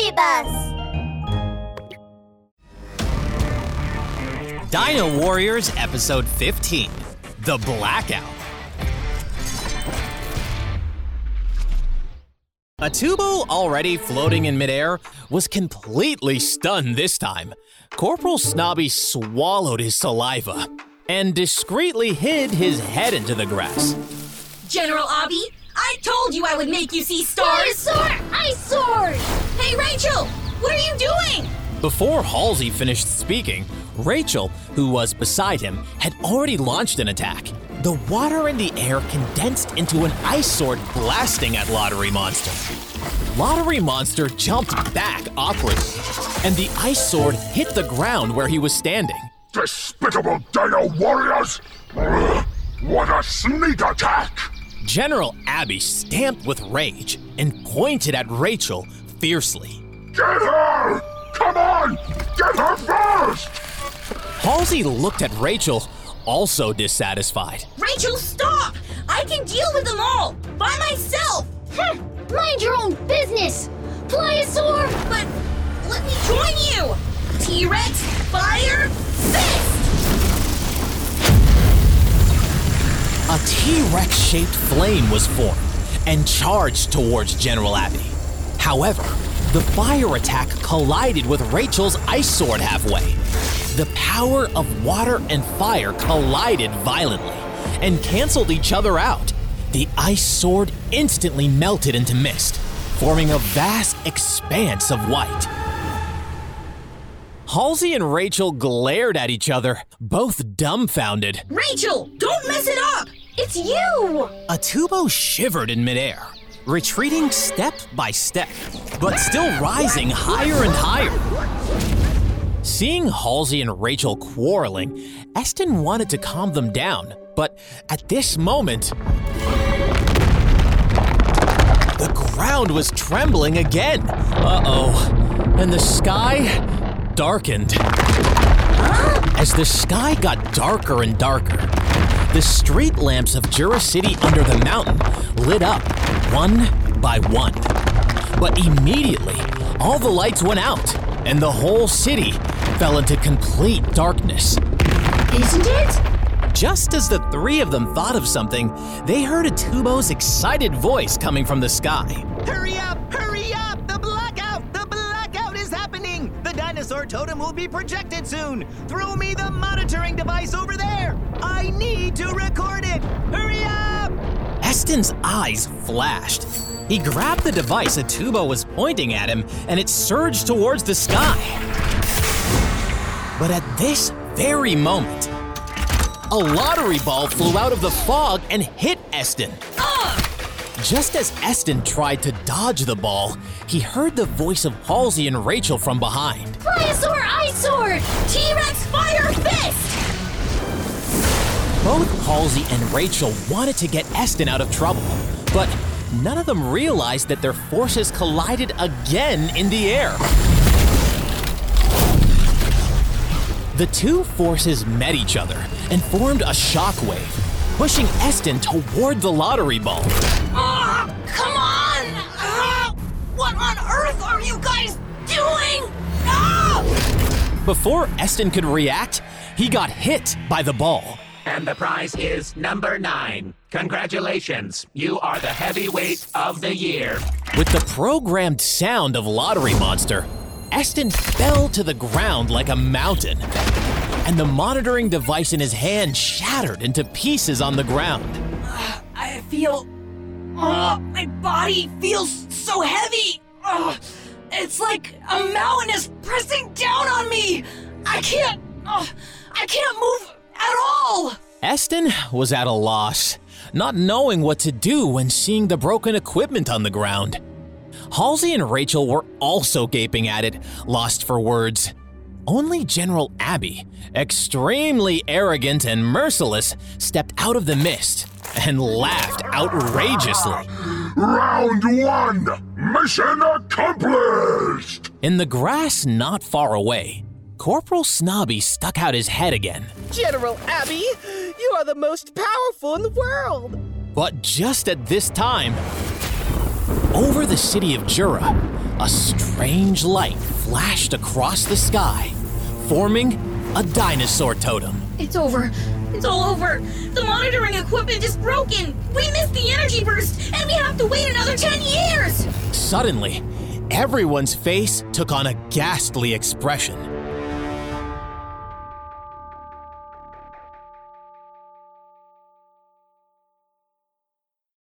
Snobby Bus! Dino Warriors Episode 15 The Blackout. Atubo, already floating in midair, was completely stunned this time. Corporal Snobby swallowed his saliva and discreetly hid his head into the grass. General Abi, I told you I would make you see stars! Eyesore! Eyesore! Hey, Before Halsey finished speaking, Rachel, who was beside him, had already launched an attack. The water in the air condensed into an ice sword blasting at Lottery Monster. Lottery Monster jumped back awkwardly, and the ice sword hit the ground where he was standing. Despicable Dino Warriors! What a sneak attack! General Abi stamped with rage and pointed at Rachel fiercely. Get her! Come on! Get her first! Halsey looked at Rachel, also dissatisfied. Rachel, stop! I can deal with them all! By myself! Heh, mind your own business! Pliosaur! But let me join you! T-Rex, fire, fist! A T Rex shaped flame was formed and charged towards General Abi. However, the fire attack collided with Rachel's ice sword halfway. The power of water and fire collided violently and canceled each other out. The ice sword instantly melted into mist, forming a vast expanse of white. Halsey and Rachel glared at each other, both dumbfounded. Rachel, don't mess it up! It's you! Atubo shivered in midair, retreating step by step, but still rising higher and higher. Seeing Halsey and Rachel quarreling, Eston wanted to calm them down, but at this moment, the ground was trembling again. Uh oh. And the sky darkened. As the sky got darker and darker, the street lamps of Jura City under the mountain lit up one by one. But immediately, all the lights went out, and the whole city fell into complete darkness. Isn't it? Just as the three of them thought of something, they heard Atubo's excited voice coming from the sky. Hurry up! Hurry up! The blackout! The blackout is happening! The dinosaur totem will be projected soon! Throw me the monitoring device over there! I need to record it! Hurry up! Eston's eyes flashed. He grabbed the device Atubo was pointing at him, and it surged towards the sky. But at this very moment, a lottery ball flew out of the fog and hit Eston. Just as Eston tried to dodge the ball, he heard the voice of Halsey and Rachel from behind. Pliosaur Eyesore! T-Rex, fire, fist! Halsey and Rachel wanted to get Eston out of trouble, but none of them realized that their forces collided again in the air. The two forces met each other and formed a shockwave, pushing Eston toward the lottery ball. Ah, come on! What on earth are you guys doing? Before Eston could react, he got hit by the ball. And the prize is number nine. Congratulations, you are the heavyweight of the year. With the programmed sound of Lottery Monster, Eston fell to the ground like a mountain, and the monitoring device in his hand shattered into pieces on the ground. I feel. Oh, my body feels so heavy. Oh, it's like a mountain is pressing down on me. I can't. Oh, I can't move at all. Eston was at a loss, not knowing what to do when seeing the broken equipment on the ground. Halsey and Rachel were also gaping at it, lost for words. Only General Abi, extremely arrogant and merciless, stepped out of the mist and laughed outrageously. Round one! Mission accomplished! In the grass not far away, Corporal Snobby stuck out his head again. General Abi, you are the most powerful in the world. But just at this time, over the city of Jura, a strange light flashed across the sky, forming a dinosaur totem. It's over. It's all over. The monitoring equipment is broken. We missed the energy burst, and we have to wait another 10 years. Suddenly, everyone's face took on a ghastly expression.